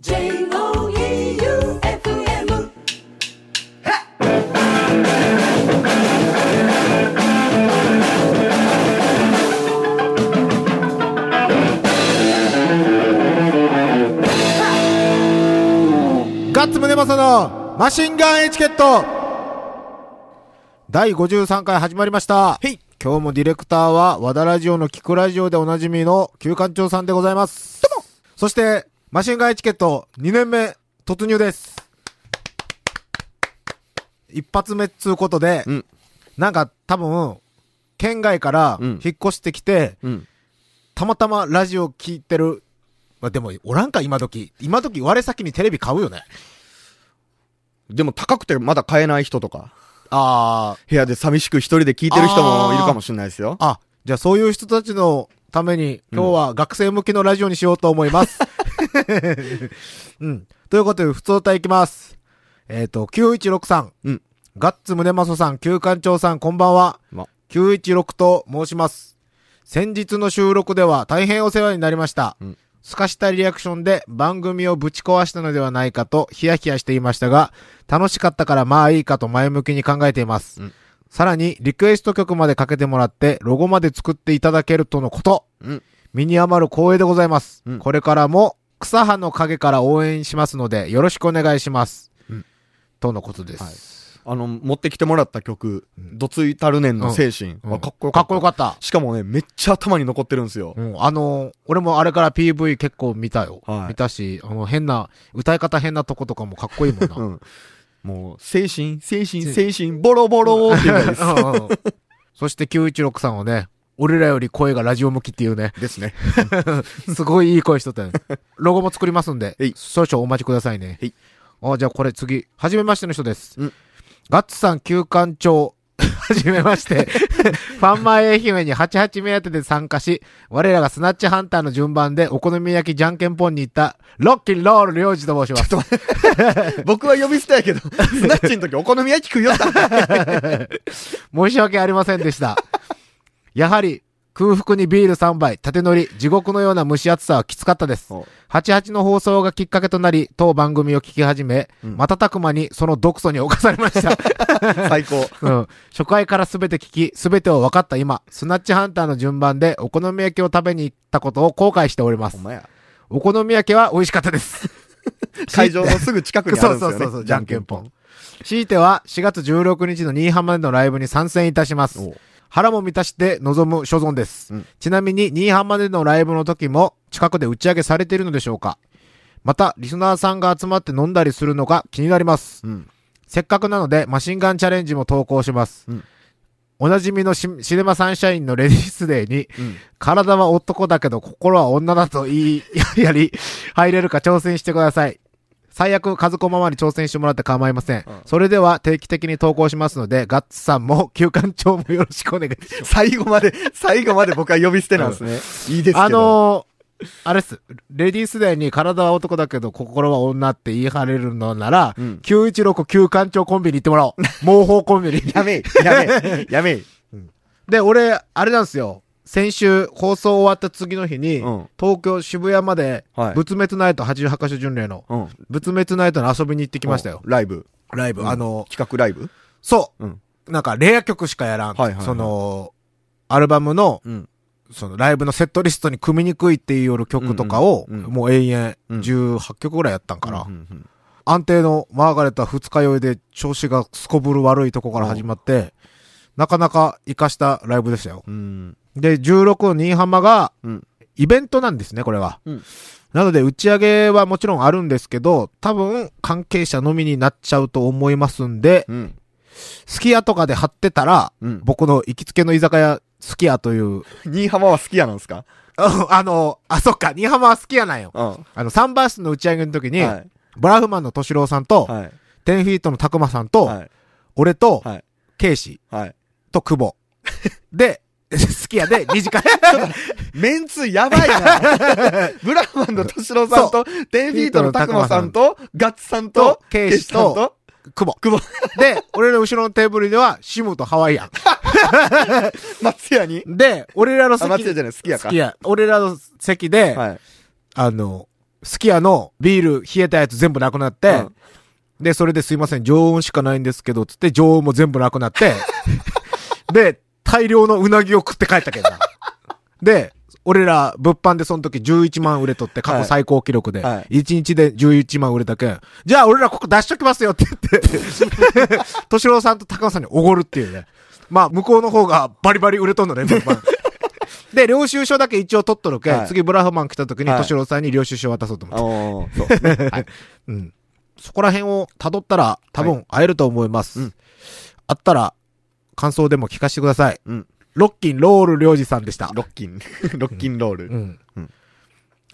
J-O-E-U-F-M ガッツムネマソのマシンガンエチケット第53回始まりました。へい今日もディレクターは和田ラジオの聞くラジオでおなじみの旧館長さんでございます。どうもそして、マシンガンエチケット2年目突入です。一発目っつうことで、うんなんか多分、県外からうん引っ越してきて、うん。たまたまラジオ聞いてる。まあ、でも、おらんか、今時。今時、我先にテレビ買うよね。でも高くてまだ買えない人とか、あ部屋で寂しく一人で聞いてる人もいるかもしれないですよ。あ、あ、じゃあそういう人たちのために、今日は学生向きのラジオにしようと思います。うん。ということで、普通歌いきます。えっ、と、9163。うん。ガッツムネマソさん、旧館長さん、こんばんは。ま916と申します。先日の収録では大変お世話になりました。うんすかしたリアクションで番組をぶち壊したのではないかとヒヤヒヤしていましたが、楽しかったからまあいいかと前向きに考えています。うんさらに、リクエスト曲までかけてもらって、ロゴまで作っていただけるとのこと。うん。身に余る光栄でございます。うんこれからも、草葉の陰から応援しますので、よろしくお願いします。うんとのことです。はいあの、持ってきてもらった曲、どついたるねんの精神うんはかっこよかかった。っこよかった。しかもね、めっちゃ頭に残ってるんですよ。うん、あのー俺もあれから PV 結構見たよ。はい見たし、あの、変な、歌い方変なとことかもかっこいいもんな。う。ん。もう、精神、精神、精神、ボロボロって言うんです。そして916さんはね、俺らより声がラジオ向きっていうね、ですね。すごいいい声しとったよ。ロゴも作りますんではい、少々お待ちくださいね。はいあ、じゃあこれ次、はじめましての人です。うんガッツさん、旧館長。はじめまして。ファンマイ愛媛に88目当てで参加し、我らがスナッチハンターの順番でお好み焼きじゃんけんぽんに行った、ロッキンロール領事と申します。僕は呼び捨てやけど、スナッチの時お好み焼き食いよった。申し訳ありませんでした。やはり、空腹にビール3杯、縦乗り、地獄のような蒸し暑さはきつかったです。お88の放送がきっかけとなり、当番組を聞き始め、うん瞬く間にその毒素に侵されました。最高。うん。初回からすべて聞き、すべてを分かった今、スナッチハンターの順番でお好み焼きを食べに行ったことを後悔しております。ほんまや。お好み焼きは美味しかったです。会場のすぐ近くにあるんですよね。そうそうそうそう、じゃんけんぽん。。強いては、4月16日の新居浜でのライブに参戦いたします。腹も満たして望む所存です。うんちなみに、新居浜でのライブの時も近くで打ち上げされているのでしょうかまた、リスナーさんが集まって飲んだりするのが気になります。うん。せっかくなので、マシンガンチャレンジも投稿します。うんおなじみのシシネマサンシャインのレディースデーに、うん。体は男だけど心は女だと言い、やり、入れるか挑戦してください。最悪、和子ママに挑戦してもらって構いません。うんそれでは定期的に投稿しますので、ガッツさんも、休館長もよろしくお願いします。最後まで、最後まで僕は呼び捨てなんですね。いいですけど。あのー、あれっす。レディースデーに体は男だけど心は女って言い張れるのなら、うん916休館長コンビに行ってもらおう。毛包コンビに。やめい、やめい、やめい。で、俺、あれなんですよ。先週、放送終わった次の日に、うん東京渋谷まで、はい仏滅ナイト88箇所巡礼の、うん。仏滅ナイトの遊びに行ってきましたよ。ライブ。ライブ。うんあの、企画ライブ？そう、うんなんか、レア曲しかやらん。はいはいはいその、アルバムの、うん。その、ライブのセットリストに組みにくいっていうよ曲とかを、うんうんうんもう永遠、うん18曲ぐらいやったんかな。うんうん安定のマーガレットは二日酔いで調子がすこぶる悪いとこから始まって、なかなか活かしたライブでしたよ。うん。で、16の新居浜が、うん。イベントなんですね、これは。うんなので、打ち上げはもちろんあるんですけど、多分、関係者のみになっちゃうと思いますんで、うん。すき家とかで貼ってたら、うん。僕の行きつけの居酒屋、すき家という、新居浜は好きやなんですか？あの、あ、そっか、新居浜は好き家なんよ。うん。あの、サンバースの打ち上げの時に、はい。ブラフマンの敏郎さんと、はい。10フィートのたくまさんと、はい。俺と、はい。ケイシはい。と久保。で、すき家で2時間。メンツやばいな。ブラフマンの敏郎さんと、テンフィートのたくまさんと、ガッツさんとと、ケイシとケイシ久保。久保。で、俺の後ろのテーブルでは、シムとハワイアン。松屋に？で、俺らのあ、席、松屋じゃない、好きやか。好きや。俺らの席で、はい。あの、すき家のビール冷えたやつ全部なくなって、うんで、それですいません、常温しかないんですけど、つって常温も全部なくなって、で、大量のうなぎを食って帰ったけどな。で、俺ら、物販でその時11万売れとって過去最高記録で、は1日で11万売れたけん、じゃあ俺らここ出しときますよって言って、敏郎さんと高尾さんにおごるっていうね。まあ、向こうの方がバリバリ売れとんのね、物販。で、領収書だけ一応取っとるけん、はい次ブラフマン来た時にはい敏郎さんに領収書渡そうと思って。おーそう。うん。そこら辺を辿ったら多分会えると思います。うんあったら感想でも聞かせてください。うん。ロッキンロール領事さんでした。ロッキン、ロッキンロール。うん。うん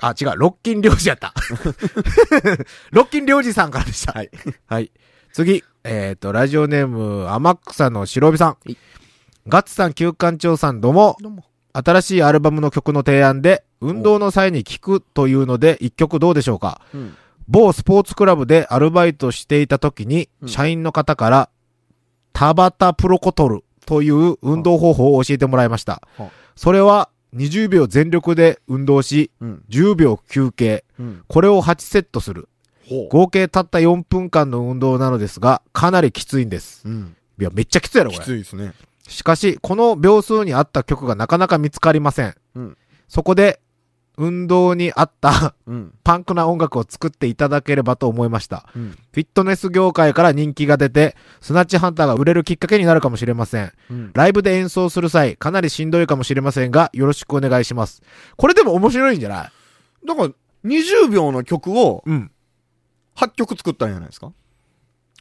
あ、違う、ロッキン領事やった。ロッキン領事さんからでした。はい。はい。次、えっ、と、ラジオネーム、天草の白帯さん。いガッツさん、旧館長さん、どうも。どうも。新しいアルバムの曲の提案で、運動の際に聴くというので、一曲どうでしょうかうん。某スポーツクラブでアルバイトしていた時に、うん社員の方から、タバタプロコトルという運動方法を教えてもらいましたはあ。それは、20秒全力で運動し、うん。10秒休憩。うん。これを8セットする。ほ合計たった4分間の運動なのですが、かなりきついんです。うん。いや、めっちゃきついやろ、こきれ。ついですね。しかし、この秒数に合った曲がなかなか見つかりません。うん。そこで、運動に合ったうん。パンクな音楽を作っていただければと思いました。うん。フィットネス業界から人気が出て、スナッチハンターが売れるきっかけになるかもしれません。うん。ライブで演奏する際、かなりしんどいかもしれませんが、よろしくお願いします。これでも面白いんじゃない？だから、20秒の曲をうん。8曲作ったんじゃないですか？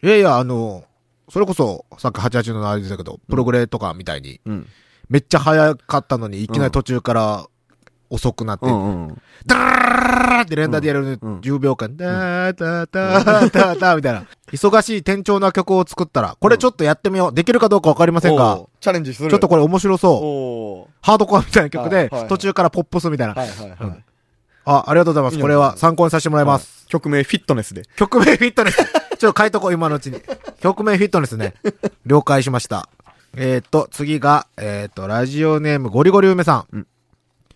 いやいや、あの、それこそ、さっき88のあれでしたけど、プログレとかみたいに、うん。めっちゃ早かったのに、いきなり途中から遅くなって、うんうん。ダーって連打でやるのにうんうん10秒間、ダーダーダーダーダーみたいな。忙しい転調な曲を作ったら、これちょっとやってみよう。できるかどうかわかりませんが、チャレンジする。ちょっとこれ面白そう。おハードコアみたいな曲で途中からポップスみたいな。あ、ありがとうございます。これは参考にさせてもらいます。曲名フィットネスで。曲名フィットネス。ちょっと書いとこう、今のうちに。曲名フィットネスね。了解しました。えー、っと、次が、えー、っと、ラジオネームゴリゴリ梅さん。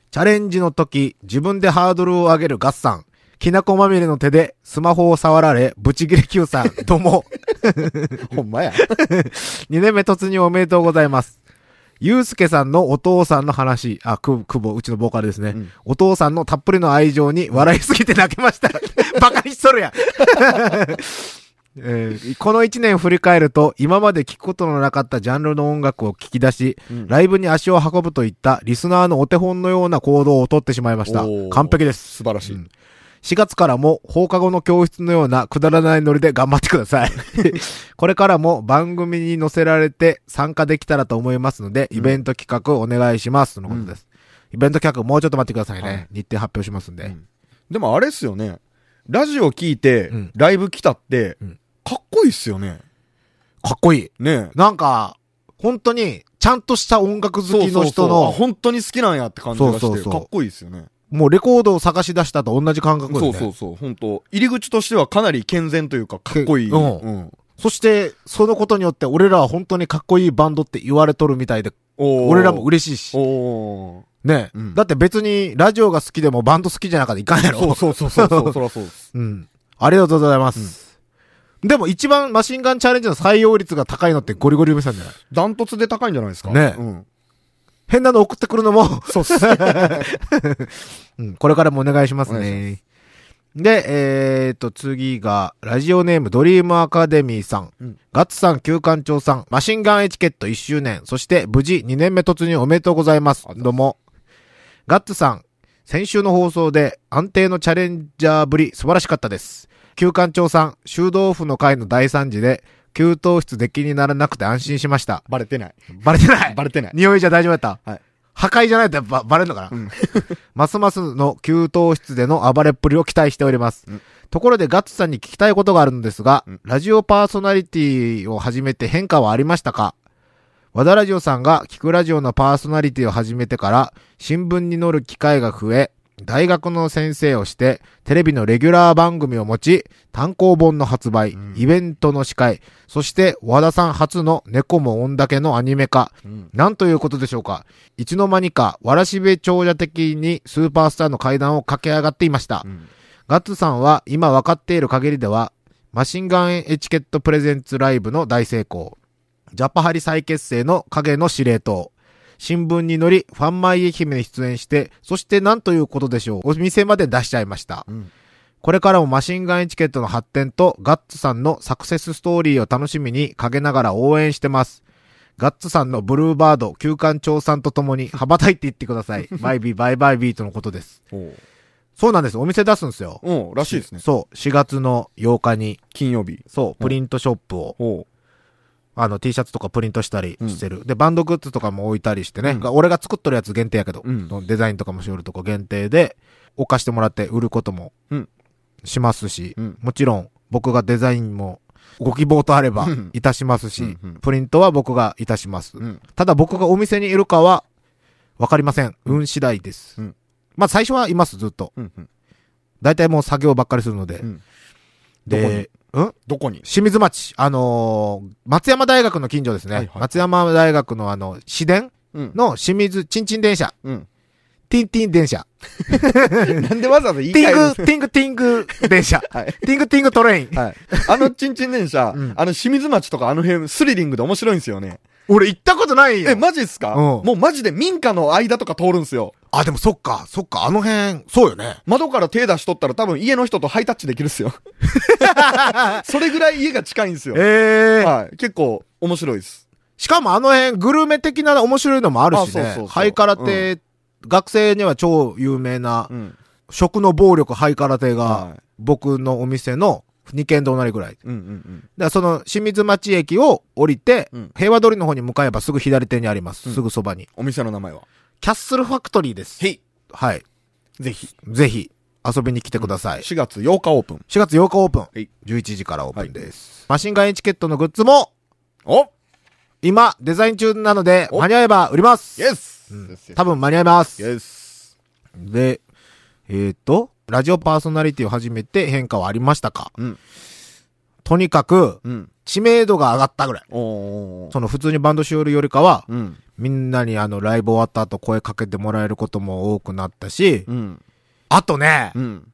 うんチャレンジの時、自分でハードルを上げるガッサン。きなこまみれの手でスマホを触られ、ブチギレ Q さん、どうも。ほんまや。2年目突入おめでとうございます。ゆうすけさんのお父さんの話、あ、く、くぼ、うちのボーカルですね。うんお父さんのたっぷりの愛情に笑いすぎて泣けました。バカにしとるやん。えーこの1年振り返ると、今まで聞くことのなかったジャンルの音楽を聞き出し、うんライブに足を運ぶといったリスナーのお手本のような行動をとってしまいました。完璧です。素晴らしい。うん4月からも放課後の教室のようなくだらないノリで頑張ってください。これからも番組に載せられて参加できたらと思いますので、イベント企画お願いします。とのことです。イベント企画もうちょっと待ってくださいね。はい日程発表しますんで。うんでもあれっすよね。ラジオ聞いてうん、ライブ来たってうん、かっこいいっすよね。かっこいい。ねなんか、本当に、ちゃんとした音楽好きの人の、本当に好きなんやって感じがして、そうそうそうかっこいいっすよね。もうレコードを探し出したと同じ感覚で、ね。そうそうそう。本当入り口としてはかなり健全というか、かっこいい。うんうん。そして、そのことによって俺らは本当にかっこいいバンドって言われとるみたいで、俺らも嬉しいし。おーね、うんだって別にラジオが好きでもバンド好きじゃなかったらいかんやろ。そうそうそうそうそう、そらそうです。うん。ありがとうございます。でも一番マシンガンチャレンジの採用率が高いのってゴリゴリ梅さんじゃない？ダントツで高いんじゃないですか？ねうん。変なの送ってくるのも、そうっす。うん、これからもお願いしますね。で、えーと、次が、ラジオネームドリームアカデミーさん。うんガッツさん、旧館長さん、マシンガンエチケット1周年、そして無事2年目突入おめでとうございます。どうも。ガッツさん、先週の放送で安定のチャレンジャーぶり素晴らしかったです。旧館長さん、修道府の会の大惨事で、給湯室出禁にならなくて安心しました。バレてない。バレてないバレてない。匂いじゃ大丈夫だったはい。破壊じゃないとばバレるのかな、うん ますますの給湯室での暴れっぷりを期待しております。うんところでガッツさんに聞きたいことがあるのですが、うんラジオパーソナリティを始めて変化はありましたか？和田ラジオさんが聞くラジオのパーソナリティを始めてから新聞に載る機会が増え、大学の先生をして、テレビのレギュラー番組を持ち、単行本の発売、うんイベントの司会、そして和田さん初の猫も恩だけのアニメ化、うん。なんということでしょうか。いつの間にか、わらしべ長者的にスーパースターの階段を駆け上がっていました。うんガッツさんは今分かっている限りでは、マシンガンエチケットプレゼンツライブの大成功、ジャパハリ再結成の影の司令塔、新聞に乗り、ファンマイ愛媛に出演して、そして何ということでしょう、お店まで出しちゃいました。うん。これからもマシンガンエチケットの発展とガッツさんのサクセスストーリーを楽しみに陰ながら応援してます。ガッツさんのブルーバード、休館長さんと共に羽ばたいていってください。バイビーバイバイビーとのことです。そうなんです。お店出すんですよ。おうらしいですね。そう。4月の8日に、金曜日。そう、プリントショップを、あの、T シャツとかプリントしたりしてる。で、バンドグッズとかも置いたりしてね。うんが俺が作っとるやつ限定やけど、うんデザインとかもしよるとこ限定で、置かしてもらって売ることもうんしますし、うんもちろん僕がデザインもご希望とあればうんいたしますし、うんうんプリントは僕がいたします。うん。ただ僕がお店にいるかはわかりません。運次第です。うんまあ最初はいます、ずっと。うん。うん。大体もう作業ばっかりするので。で、うん？どこに？清水町、あのー松山大学の近所ですね。はいはい松山大学のあの、市電うん。の清水ちんちん電車。うん。ティンティン電車。なんでわざわざ言い換えティング、るティングティング電車。はい。ティングティングトレイン。はい。あのチンチン電車、うんあの清水町とかあの辺スリリングで面白いんですよね。俺行ったことないよ。え、マジっすか、うんもうマジで民家の間とか通るんすよ。あ、でもそっか、そっか、あの辺、そうよね。窓から手出しとったら多分家の人とハイタッチできるっすよ。それぐらい家が近いんですよ。ええはい。結構面白いです。しかもあの辺、グルメ的な面白いのもあるしねあそうそうそう。ハイカラテ、学生には超有名な、うん。食の暴力ハイカラテがは、僕のお店の2軒隣ぐらい。い。うんうんうん。だからその清水町駅を降りて、うん平和通りの方に向かえばすぐ左手にあります。うんすぐそばに。お店の名前は？キャッスルファクトリーです。へい。はい。ぜひ。ぜひ、遊びに来てください。4月8日オープン。4月8日オープン。い11時からオープンです。マシンガンエチケットのグッズも、お今、デザイン中なので、お間に合えば売ります。イエスうん多分間に合います。イエスで、えっ、と、ラジオパーソナリティを始めて変化はありましたか？うん。とにかく、うん。知名度が上がったぐらい。その普通にバンドしよるよりかは、うん。みんなにあのライブ終わった後声かけてもらえることも多くなったし、うん。あとね、うん。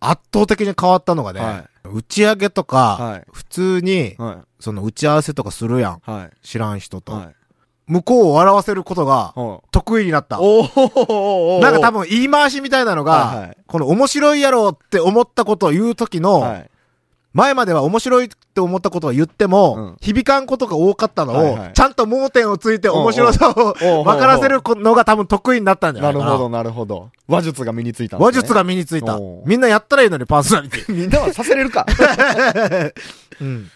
圧倒的に変わったのがね、は打ち上げとか、はい普通に、はその打ち合わせとかするやん。知らん人と。はい。向こうを笑わせることがお得意になった。なんか多分言い回しみたいなのが、はいはいこの面白いやろって思ったことを言う時の、はい。前までは面白いって思ったことを言っても、うん響かんことが多かったのを、はいはいちゃんと盲点をついて面白さを分からせるのが多分得意になったんじゃなかな。ないるほど、なるほど。話術が身についたね話術が身についたみんなやったらいいのに、パーソナリティ。みんなはさせれるか。うん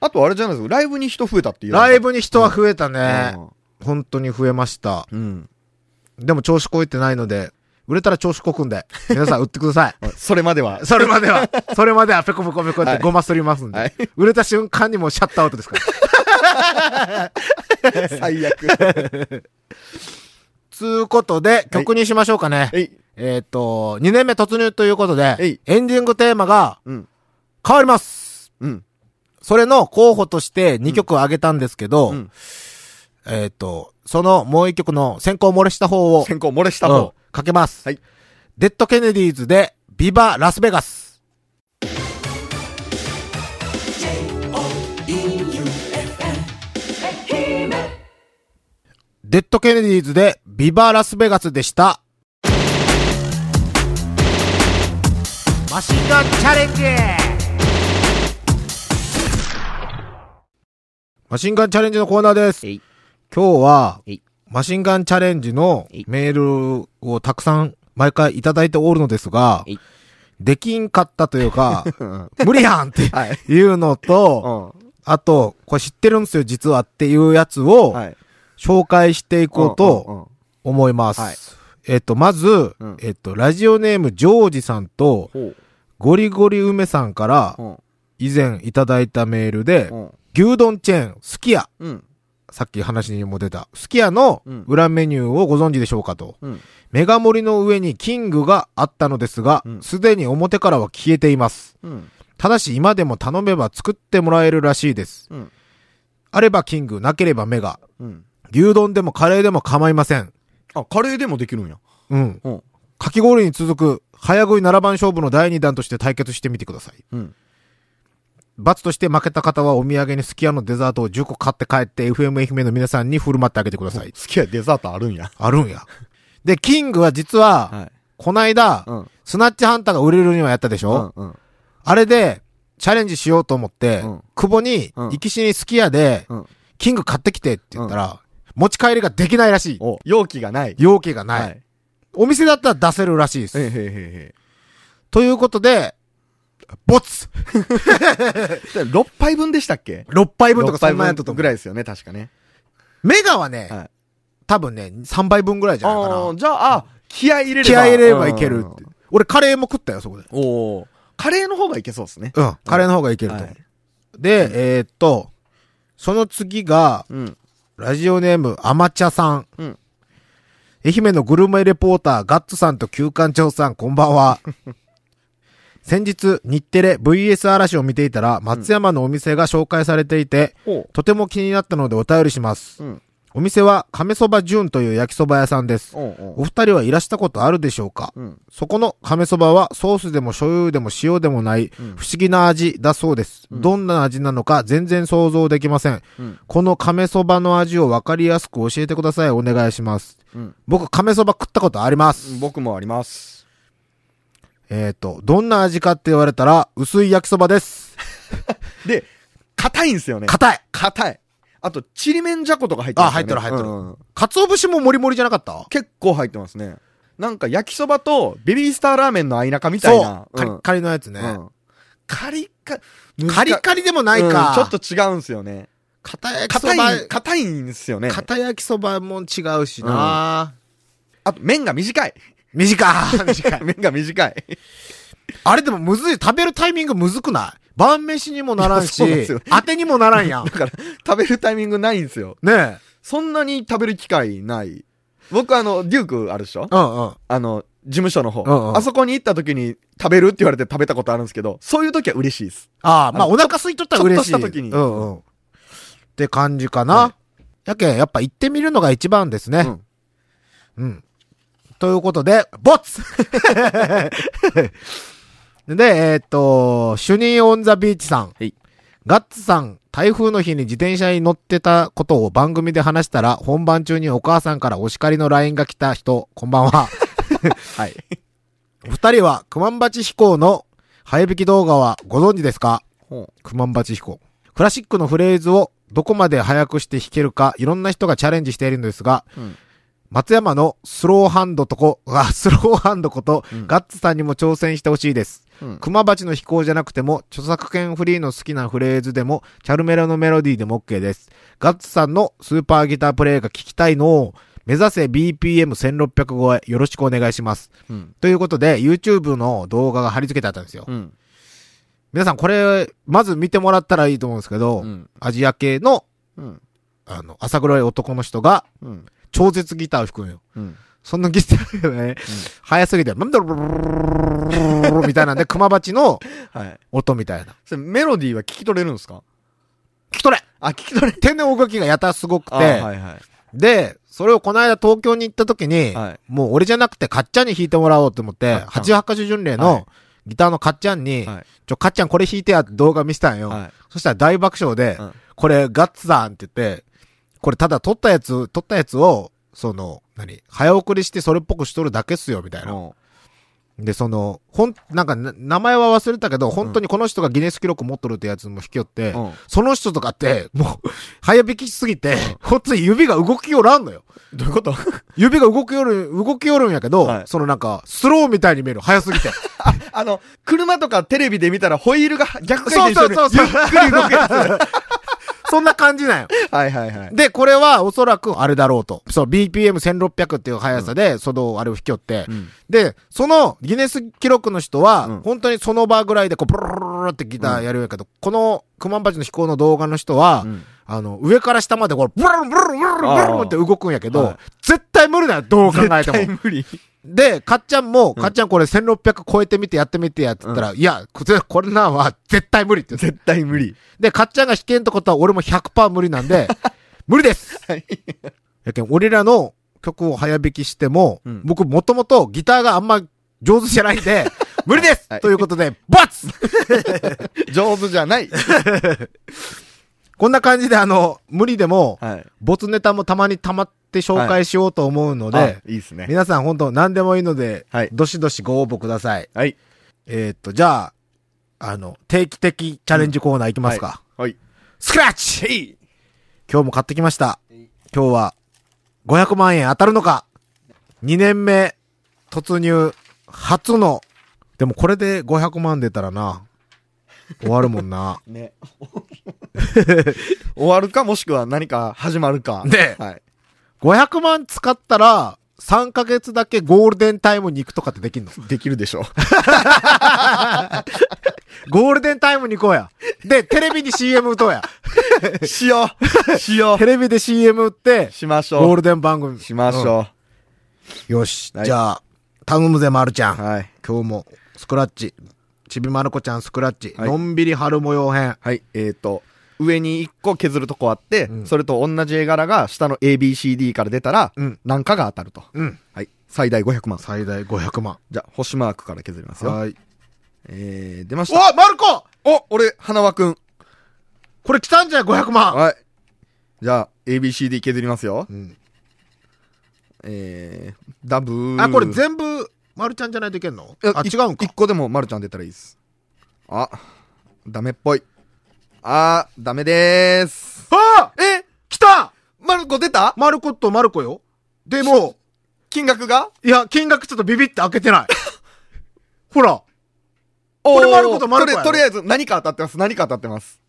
あとあれじゃないですか、ライブに人増えたっていう。ライブに人は増えたね。ね。本当に増えました。うん。でも調子こいてないので、売れたら調子こくんで、皆さん売ってください。それまでは。それまでは、それまではペコペコペコってはいごますりますんで。はい売れた瞬間にもうシャットアウトですから。最悪。つうことで、曲にしましょうかね。えい。えっ、と、2年目突入ということでエンディングテーマがうん。変わります。うん。それの候補として2曲挙げたんですけど、うんえっ、と、そのもう1曲の先行漏れした方を、先行漏れしたうん方。かけます。はいデッドケネディーズで、ビバラスベガス。デッドケネディーズで、ビバラスベガスでした。マシンガンチャレンジマシンガンチャレンジのコーナーです。今日はマシンガンチャレンジのメールをたくさん毎回いただいておるのですができんかったというか、無理やんってはい。いうのと、うあと、これ知ってるんですよ、実はっていうやつを。紹介していこうとうんうんうん思います。はいえっと、まずうん、えっと、ラジオネームジョージさんと。ゴリゴリ梅さんからうん。以前いただいたメールでう、ん。牛丼チェーン、すき家、うん。さっき話にも出た、すき家のうん裏メニューをご存知でしょうかと。うん。メガ盛りの上にキングがあったのですがう、んすで、に表からは消えています。うん。ただし今でも頼めば作ってもらえるらしいです。うん。あればキング、なければメガ。うん。牛丼でもカレーでも構いません。あ、カレーでもできるんや。うん。うん。かき氷に続く早食い7番勝負の第2弾として対決してみてください。うん。罰として負けた方はお土産にすき家のデザートを10個買って帰って FM 愛媛の皆さんに振る舞ってあげてください。好きやデザートあるんや。あるんや。で、キングは実は、はい。こないだ、うん。スナッチハンターが売れるにはやったでしょ、うん。うん。あれで、チャレンジしようと思って、うん久保に、うん行きしにすき家で、うん。キング買ってきてって言ったら、持ち帰りができないらしい。お、容器がない。容器がない。はい。お店だったら出せるらしいです。へへへへ。ということで、ボツ 6杯分でしたっけ !6 杯分とか6杯そんなんやったと。ぐらいですよね、確かね。メガはね、はい多分ね、3杯分ぐらいじゃないかな。じゃあ、あ、気合い入れれば。気合い入れればいけるってうん。俺カレーも食ったよ、そこで。おお。カレーの方がいけそうですね。うん、カレーの方がいけると。はいで、えーっと、その次が、うん。ラジオネーム、アマチャさん。うん愛媛のグルメレポーター、ガッツさんと旧館長さん、こんばんは。先日、日テレ VS 嵐を見ていたら、松山のお店が紹介されていて、ほう。とても気になったのでお便りします。うん。お店は、亀そば純という焼きそば屋さんです。おうおうお二人はいらしたことあるでしょうか？うん。そこの亀そばはソースでも醤油でも塩でもないうん不思議な味だそうです。うんどんな味なのか全然想像できません。うん。この亀そばの味をわかりやすく教えてください。お願いします。うん。僕、亀そば食ったことあります。僕もあります。えっ、と、どんな味かって言われたら、薄い焼きそばです。で、硬いんですよね。硬い硬い。あと、ちりめんじゃことか入ってますよね。あ入ってる入ってるうん鰹節ももりもりじゃなかった？結構入ってますね。なんか焼きそばとベビースターラーメンの間中みたいそな。う。カリッカリのやつね。うんカリカ、カリカリでもないうんか。ちょっと違うんすよね。硬焼きそば硬、い、硬いんですよね。硬焼きそばも違うしな、あと、麺が短い。短い。短い。麺が短い。あれでもむずい。食べるタイミングむずくない？晩飯にもならんし 当てにもならんやん。だから、食べるタイミングないんですよ。ねえ。そんなに食べる機会ない。僕あの、デュークあるでしょ？うんうん。あの、事務所の方、うんうんあそこに行った時に食べるって言われて食べたことあるんですけど、そういう時は嬉しいです。ああ、まあお腹空いとったら嬉しい。ちょっとした時にうんうん。って感じかな。はやけん、やっぱ行ってみるのが一番ですね。うんうん。ということで、ボツ で、えーっと、主任オンザビーチさん。はいガッツさん、台風の日に自転車に乗ってたことを番組で話したら、本番中にお母さんからお叱りの LINE が来た人、こんばんは。はい。お二人は、クマンバチ飛行の早引き動画はご存知ですか？ほクマンバチ飛行。クラシックのフレーズをどこまで早くして弾けるか、いろんな人がチャレンジしているんですが、うん松山のスローハンドとこ、あ、スローハンドこと、うんガッツさんにも挑戦してほしいです。うんクマバチの飛行じゃなくても、著作権フリーの好きなフレーズでも、チャルメラのメロディーでも OK です。ガッツさんのスーパーギタープレイが聞きたいのを、目指せ BPM1600 超え、よろしくお願いします。うん。ということで、YouTube の動画が貼り付けてあったんですよ。うん。皆さんこれ、まず見てもらったらいいと思うんですけど、うん。アジア系の、うん。あの、朝黒い男の人が、うん。超絶ギターを弾くんよ。うん。そんなギターがね、速すぎて、なんだろう、みたいなんで、熊鉢のはい。音みたいな。それメロディーは聞き取れるんですか聞き取れあ、聞き取れ手の動きがやたすごくて、あはいはい。で、それをこの間東京に行った時に、はいもう俺じゃなくてかっちゃんに弾いてもらおうと思って、はい88箇所巡礼はいのギターのかっちゃんに、はい。ちょ、かっちゃんこれ弾いてやって動画見せたんよ。はい。そしたら大爆笑で、うんこれガッツさんって言って、これただ撮ったやつ、撮ったやつを、その、何？早送りしてそれっぽくしとるだけっすよ、みたいな。うんで、その、ほん、なんかな、名前は忘れたけど、本当にこの人がギネス記録持っとるってやつも引き寄って、うんその人とかって、もう、早引きしすぎて、本当に指が動きよらんのよ。どういうこと？指が動きよる、動きよるんやけど、はいそのなんか、スローみたいに見える。早すぎて。あの、車とかテレビで見たらホイールが逆そう回転してる。そうそうそう。ゆっくり動くやつ。そんな感じなんよ。はいはいはい。で、これはおそらくあれだろうと。そう、BPM1600 っていう速さで、その、あれを引き寄って、うんで、そのギネス記録の人は、うん本当にその場ぐらいでこう、プルルルルルってギターやるんやけど、このクマンバチの飛行の動画の人は、うんあの、上から下までこう、ブルルブルルブルルブルルって動くんやけど、はい絶対無理だよ、どう考えて絶対も。無理。で、かっちゃんも、うんかっちゃんこれ1600超えてみてやってみてやって言ったら、いや、これこれなんは絶対無理って言。絶対無理。で、かっちゃんが弾けんってことは俺も100%無理なんで、無理ですはい。やけん、俺らの曲を早弾きしても、うん僕もともとギターがあんま上手じゃないんで、無理です、はいということで、バツ 上手じゃない。こんな感じであの、無理でも、はい。没ネタもたまに溜まって紹介しようと思うので、あいいですね。皆さん本当何でもいいので、はいどしどしご応募ください。はい。えーっと、じゃあ、あの、定期的チャレンジコーナーいきますか。はい。スクラッチ今日も買ってきました。今日は、500万円当たるのか ?2 年目、突入、初の、でもこれで500万出たらな、終わるもんな。ね。終わるかもしくは何か始まるか。ねはい。500万使ったら、3ヶ月だけゴールデンタイムに行くとかってできんの？できるでしょ ゴールデンタイムに行こうや。で、テレビに CM 打とうや。う。しよう。しよテレビで CM 打ってう。、しましょゴールデン番組。う。しましょうんよし。はいじゃあ、頼むぜ、まるちゃん。う。はい。今日も、スクラッチ。ちびまる子ちゃんスクラッチ。はいのんびり春模様編。はい。えっと、上に1個削るとこあって、うんそれと同じ絵柄が下の ABCD から出たら、うん何かが当たると。うん。はい。最大500万。最大500万。じゃあ、星マークから削りますよ。はい。えー、出ました。おまる子お俺、花輪くん。これ来たんじゃん、500万。はい。じゃあ、ABCD 削りますよ。うん。えー、ダブー。あ、これ全部、まるちゃんじゃないといけんの？あ、違うんか一。個でも丸ちゃん出たらいいです。あ、ダメっぽい。あー、ダメでーす。あえ来たマルコ出た？まる子とまる子よ。でも、金額が？いや、金額ちょっとビビって開けてない。ほら。おこれマルコとマルコやろとりあえず何か当たってます。何か当たってます。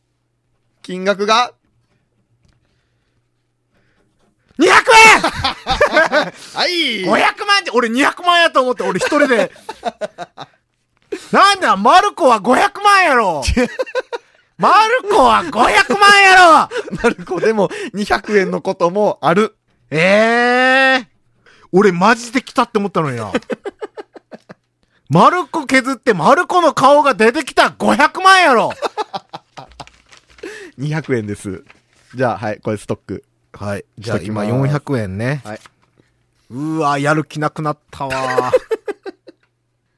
金額が？200円 はい。500万じゃ、俺200万やと思って、俺一人で。なんだ、マルコは500万やろマルコは500万やろ マルコでも200円のこともある。ええ俺マジで来たって思ったのにな。マルコ削ってマルコの顔が出てきた500万やろ 200円です。じゃあ、はい、これストック。はい。じゃあ今しときます400円ね。はい。うわ、やる気なくなったわ。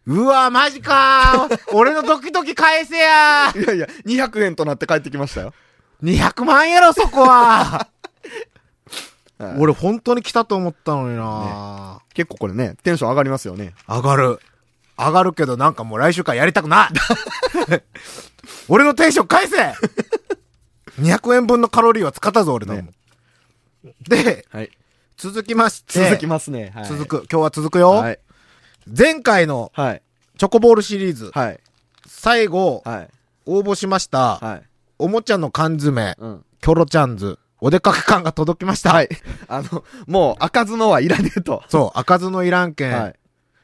うわ、マジか 俺のドキドキ返せやいやいや、200円となって帰ってきましたよ。200万やろ、そこは。はい俺本当に来たと思ったのにな、結構これね、テンション上がりますよね。上がる。上がるけどなんかもう来週からやりたくない。俺のテンション返せ !200 円分のカロリーは使ったぞ、俺の。ねで、はい。続きまして。続きますね。はい。続く。今日は続くよ。はい。前回のはい。チョコボールシリーズ、はい。最後、はい。応募しました、はい。おもちゃの缶詰、うん。キョロちゃんズ、お出かけ感が届きました。はい。あの、もう開かずのはいらねえと。そう、開かずのいらんけん。はい。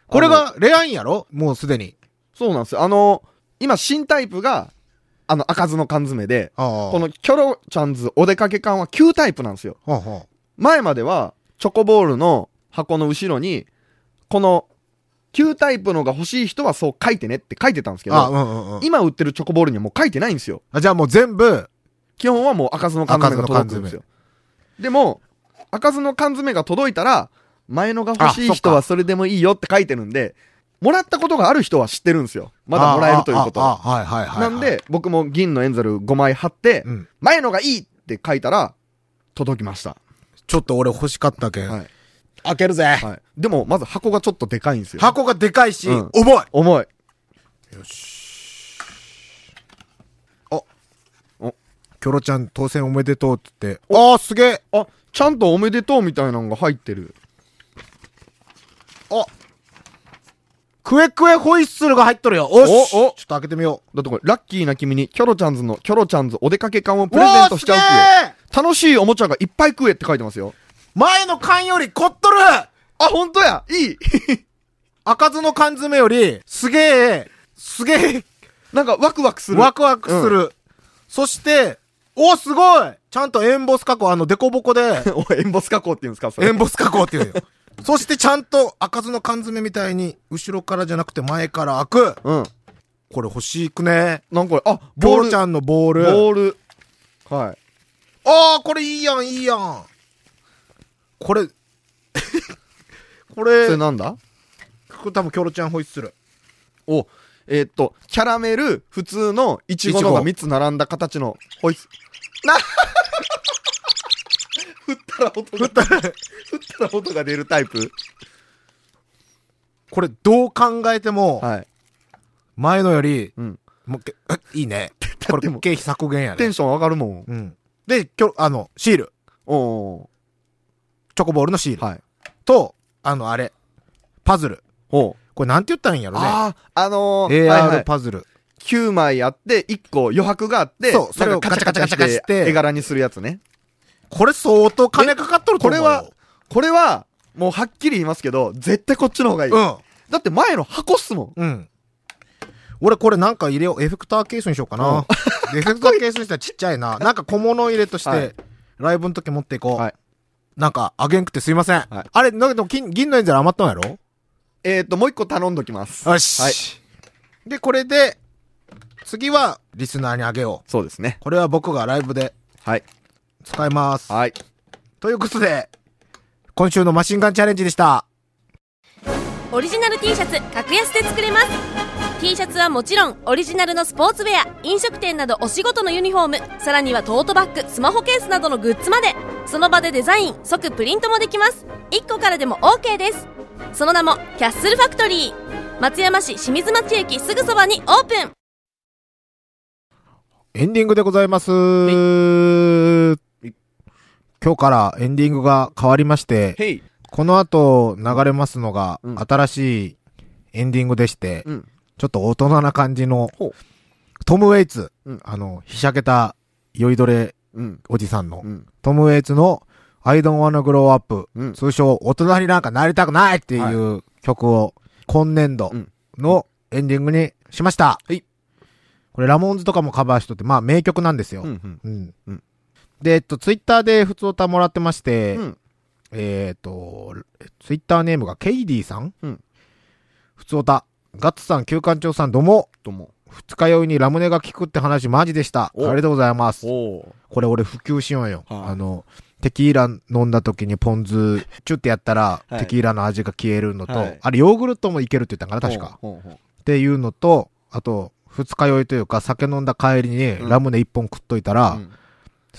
これあの、がレアンやろ？もうすでに。そうなんですよ。あの、今新タイプが、あの、開かずの缶詰で、ああ。このキョロちゃんズお出かけ缶は旧タイプなんですよ。はあは前までは、チョコボールの箱の後ろに、この、旧タイプのが欲しい人はそう書いてねって書いてたんですけあ、あ、うど、んうんうん。今売ってるチョコボールにはもう書いてないんですよ。あじゃあもう全部、基本はもう開かずの缶詰が届くんですよ。でも、開かずの缶詰が届いたら、前のが欲しい人はそれでもいいよって書いてるんで、もらったことがある人は知ってるんですよ。まだもらえるということ。なん、で、僕も銀のエンゼル5枚貼って、うん。前のがいいって書いたら、届きました。ちょっと俺欲しかったけん。はい。開けるぜ。はい。でも、まず箱がちょっとでかいんですよ。箱がでかいし、うん重い。重い。キョロちゃん当選おめでとうって言って。ああ、すげえ。あ、ちゃんとおめでとうみたいなのが入ってる。クエクエホイッスルが入っとるよ。おっしおおちょっと開けてみよだってこれ、ラッキーな君に、キョロちゃんズの、キョロちゃんズお出かけ缶をう。プレゼントしちゃうおーすくげええ。楽しいおもちゃがいっぱい食えって書いてますよ。前の缶より凝っとるあ、ほんとやいい 開かずの缶詰より、すげえ、すげえ、なんかワクワクする。ワクワクする。そして、おすごいちゃんとエンボス加工、あの、デコボコで、おエンボス加工って言うんですかそれエンボス加工っていうよ。そしてちゃんと開かずの缶詰みたいに、後ろからじゃなくて前から開く。うん。これ欲しいくね？なんかこれ、あ、ボールボール。ちゃんのボール。ボール。はい。ああ、これいいやん、いいやん。これ、こそれれ、なんだ？これ多分キョロちゃんホイッスル。お、えーっと、キャラメル、普通のイチゴのが3つ並んだ形のホイッスな振ったら音が、振ったら音が出るタイプこれどう考えても、はい。前のより、うん。もうけ、いいね。これ経費削減やね。テンション上がるもん。うん。で、きょ、あの、シール。おチョコボールのシール。ーはい。と、あの、あれ。パズル。これなんて言ったらいいんやろね。ああ、あのー、AR い、パズル。9枚あって、1個余白があって、そうそれをなんかカチャカチャカチャカチャして、絵柄にするやつね。これ相当金かかっとると思うよ。これは、これは、もうはっきり言いますけど、絶対こっちの方がいい。うん。だって前の箱っすもん。うん。俺これなんか入れよう。エフェクターケースにしようかな。エフェクターケースにしたらちっちゃいな。なんか小物入れとして、はいライブの時持っていこう。はいなんか、あげんくてすいません。はいあれ、だけど金、銀のエンゼル余ったんやろ？えっ、ー、と、もう一個頼んどきます。よし。はい。で、これで、次はリスナーにあげよう。そうですね。これは僕がライブではい。使います。はい。ということで、今週のマシンガンチャレンジでした。オリジナル T シャツ格安で作れます。T シャツはもちろんオリジナルのスポーツウェア飲食店などお仕事のユニフォーム。さらにはトートバッグスマホケースなどのグッズまで。その場でデザイン即プリントもできます。1個からでも OK です。その名もキャッスルファクトリー。松山市清水町駅すぐそばにオープン。エンディングでございます。今日からエンディングが変わりまして。この後流れますのがうん新しいエンディングでして、うん。ちょっと大人な感じのほう、トム・ウェイツ、うんあの、ひしゃけた酔いどれうん。おじさんの、うん。トム・ウェイツの I don't wanna grow up、うん通称大人になんかなりたくないっていう曲を今年度うんのエンディングにしました。はいこれラモーンズとかもカバーしとって、まあ名曲なんですよ。うん。うん。うん。うんで、えっと、ツイッターで普通歌もらってまして、うん。えっと、ツイッターネームがケイディさんうん。普通歌。ガッツさん、旧館長さん、どうも。どうも。二日酔いにラムネが効くって話マジでした。あおりがとうございます。おー。これ俺普及しようよ。はいあの、テキーラ飲んだ時にポン酢、チュってやったら、はいテキーラの味が消えるのと、はいあれヨーグルトもいけるって言ったんかな、確か。っていうのと、あと、二日酔いというか酒飲んだ帰りにうんラムネ一本食っといたら、うん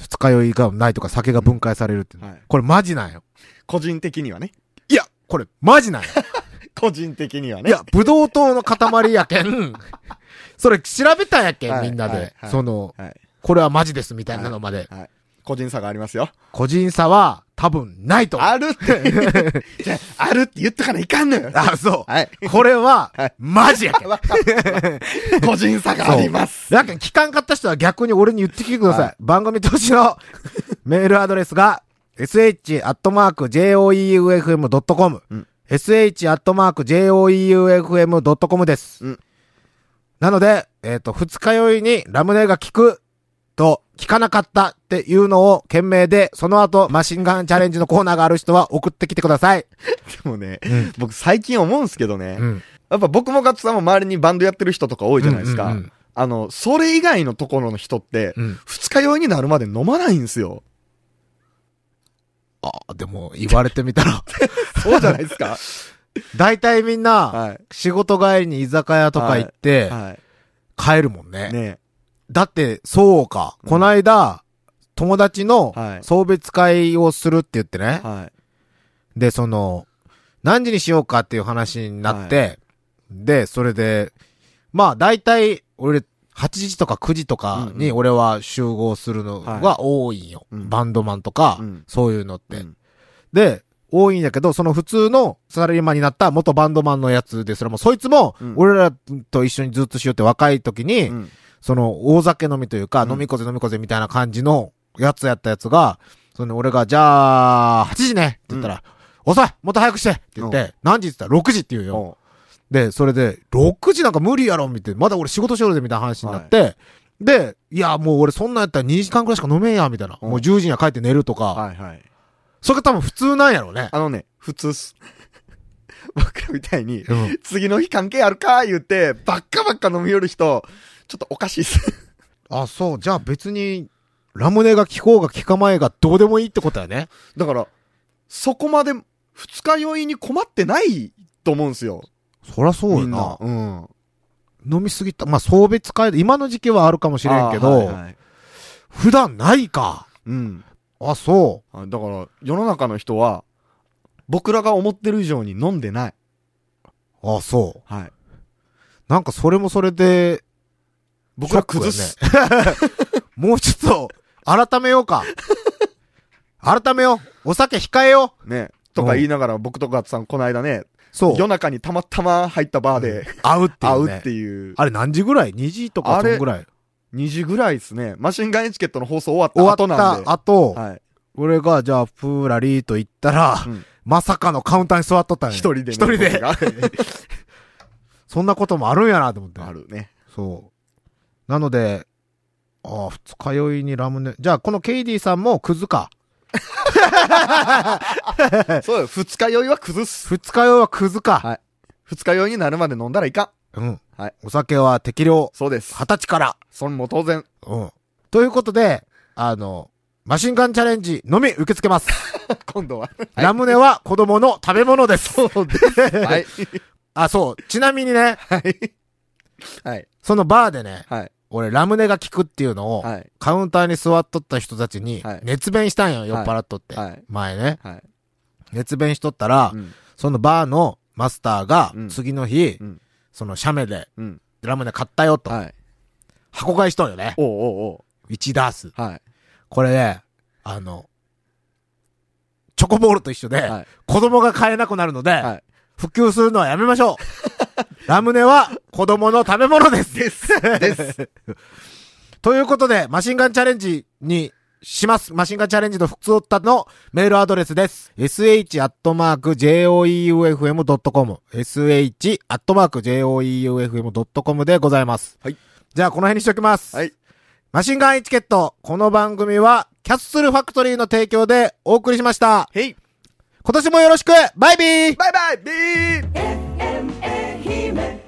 二日酔いがないとか酒が分解されるっていう、はいこれマジなんよ。個人的にはね。いや、これマジなんよ。個人的にはね。いや、ブドウ糖の塊やけん、それ調べたんやけん、はいみんなで。その、はい。これはマジですみたいなのまで。はい。個人差がありますよ。個人差は多分ないと。あるって。じゃああるって言っとかないかんのよ。あ、そう。はい。これははい、マジやけん。わかった個人差があります。だけど聞かんかった人は逆に俺に言ってきてください。はい番組投資の メールアドレスが、sh.joeufm.com、うん sh.joeufm.com です。うんなので、えっ、と、二日酔いにラムネが効くと聞かなかったっていうのを懸命で、その後マシンガンチャレンジのコーナーがある人は送ってきてください。でもね、うん僕最近思うんすけどね、うん。やっぱ僕もガッツさんも周りにバンドやってる人とか多いじゃないですか。うんうんうんあの、それ以外のところの人って、うん。二日酔いになるまで飲まないんですよ。あ、でも言われてみたら、そうじゃないですか。大体みんな、はい。仕事帰りに居酒屋とか行って、は帰るもんね。い。ねだって、そうか。うんこないだ、友達のはい送別会をするって言ってね。はい。で、その、何時にしようかっていう話になって、で、それで、まあ、大体、俺、8時とか9時とかに俺は集合するのが多いんよ。うんバンドマンとか、うんそういうのって。うんで、多いんだけど、その普通のサラリーマンになった元バンドマンのやつで、それもそいつもうん、俺らと一緒にずっとしようって若い時に、うんその大酒飲みというか、うん飲みこぜ飲みこぜみたいな感じのやつやったやつが、その俺が、じゃあ、8時ねって言ったら、遅いもっと早くしてって言って、何時って言ったら6時って言うよ。おで、それで、6時なんか無理やろみたいな。まだ俺仕事しようぜみたいな話になって、で、いや、もう俺そんなんやったら2時間くらいしか飲めんや、みたいな。うんもう10時には帰って寝るとか、はいはい。それが多分普通なんやろうね。あのね、普通っす。僕らみたいに、うん。次の日関係あるか言って、ばっかばっか飲み寄る人、ちょっとおかしいっす。あ、そう。じゃあ別に、ラムネが効こうが効かまいがどうでもいいってことやね。だから、そこまで二日酔いに困ってないと思うんですよ。そらそうよなな。。うん。飲みすぎた。まあ、送別会で、今の時期はあるかもしれんけど、はいはい普段ないか。うん。あ、そあだから、世の中の人は、僕らが思ってる以上に飲んでない。う。あ、そう。はい。なんかそれもそれで、僕ら崩す。ね もうちょっと、改めようか。改めよう。お酒控えよう。ね。とか言いながら、僕とガッツさん、この間ね、そう。夜中にたまたま入ったバーで、会うっていう、ね。会うっていう。あれ何時ぐらい ?2 時とかそんぐらい。2時ぐらいですね。マシンガンエチケットの放送終わ終わった後なんで。った後、はい。俺がじゃあ、プーラリーと言ったら、うんまさかのカウンターに座っとったんや。一人でね。一人で。そんなこともあるんやなと思って。あるね。そう。なので、ああ、二日酔いにラムネ。じゃあ、このケイディさんもクズか。そうよ。二日酔いは崩す。二日酔いはクズか。はい二日酔いになるまで飲んだらいかん。うん。はい。お酒は適量。そうです。二十歳から。それも当然。うん。ということで、あの、マシンガンチャレンジのみ受け付けます。今度は。ラムネは子供の食べ物です。そうです。はい。あ、そう。ちなみにね、はい。はい。そのバーでね、はい。俺ラムネが効くっていうのを、はい。カウンターに座っとった人たちにはい、熱弁したんよ、酔っ払っとって。はい。前ね。はい。熱弁しとったら、うん。そのバーのマスターがう、ん次の日、うんその写メで、うん。ラムネ買ったよと、はい。箱買いしとんよね。おうおうお1ダース。これね、あの、チョコボールと一緒で、はい。子供が買えなくなるので、はい。普及するのはやめましょう。ラムネは子供の食べ物です。です。です。ということで、マシンガンチャレンジにします。マシンガンチャレンジの普通オタのメールアドレスです。sh.joeufm.com sh.joeufm.com でございます。はい。じゃあ、この辺にしておきます。はい。マシンガンエチケット。この番組は、キャッスルファクトリーの提供でお送りしました。へい。今年もよろしくバイビーバイバイビー He.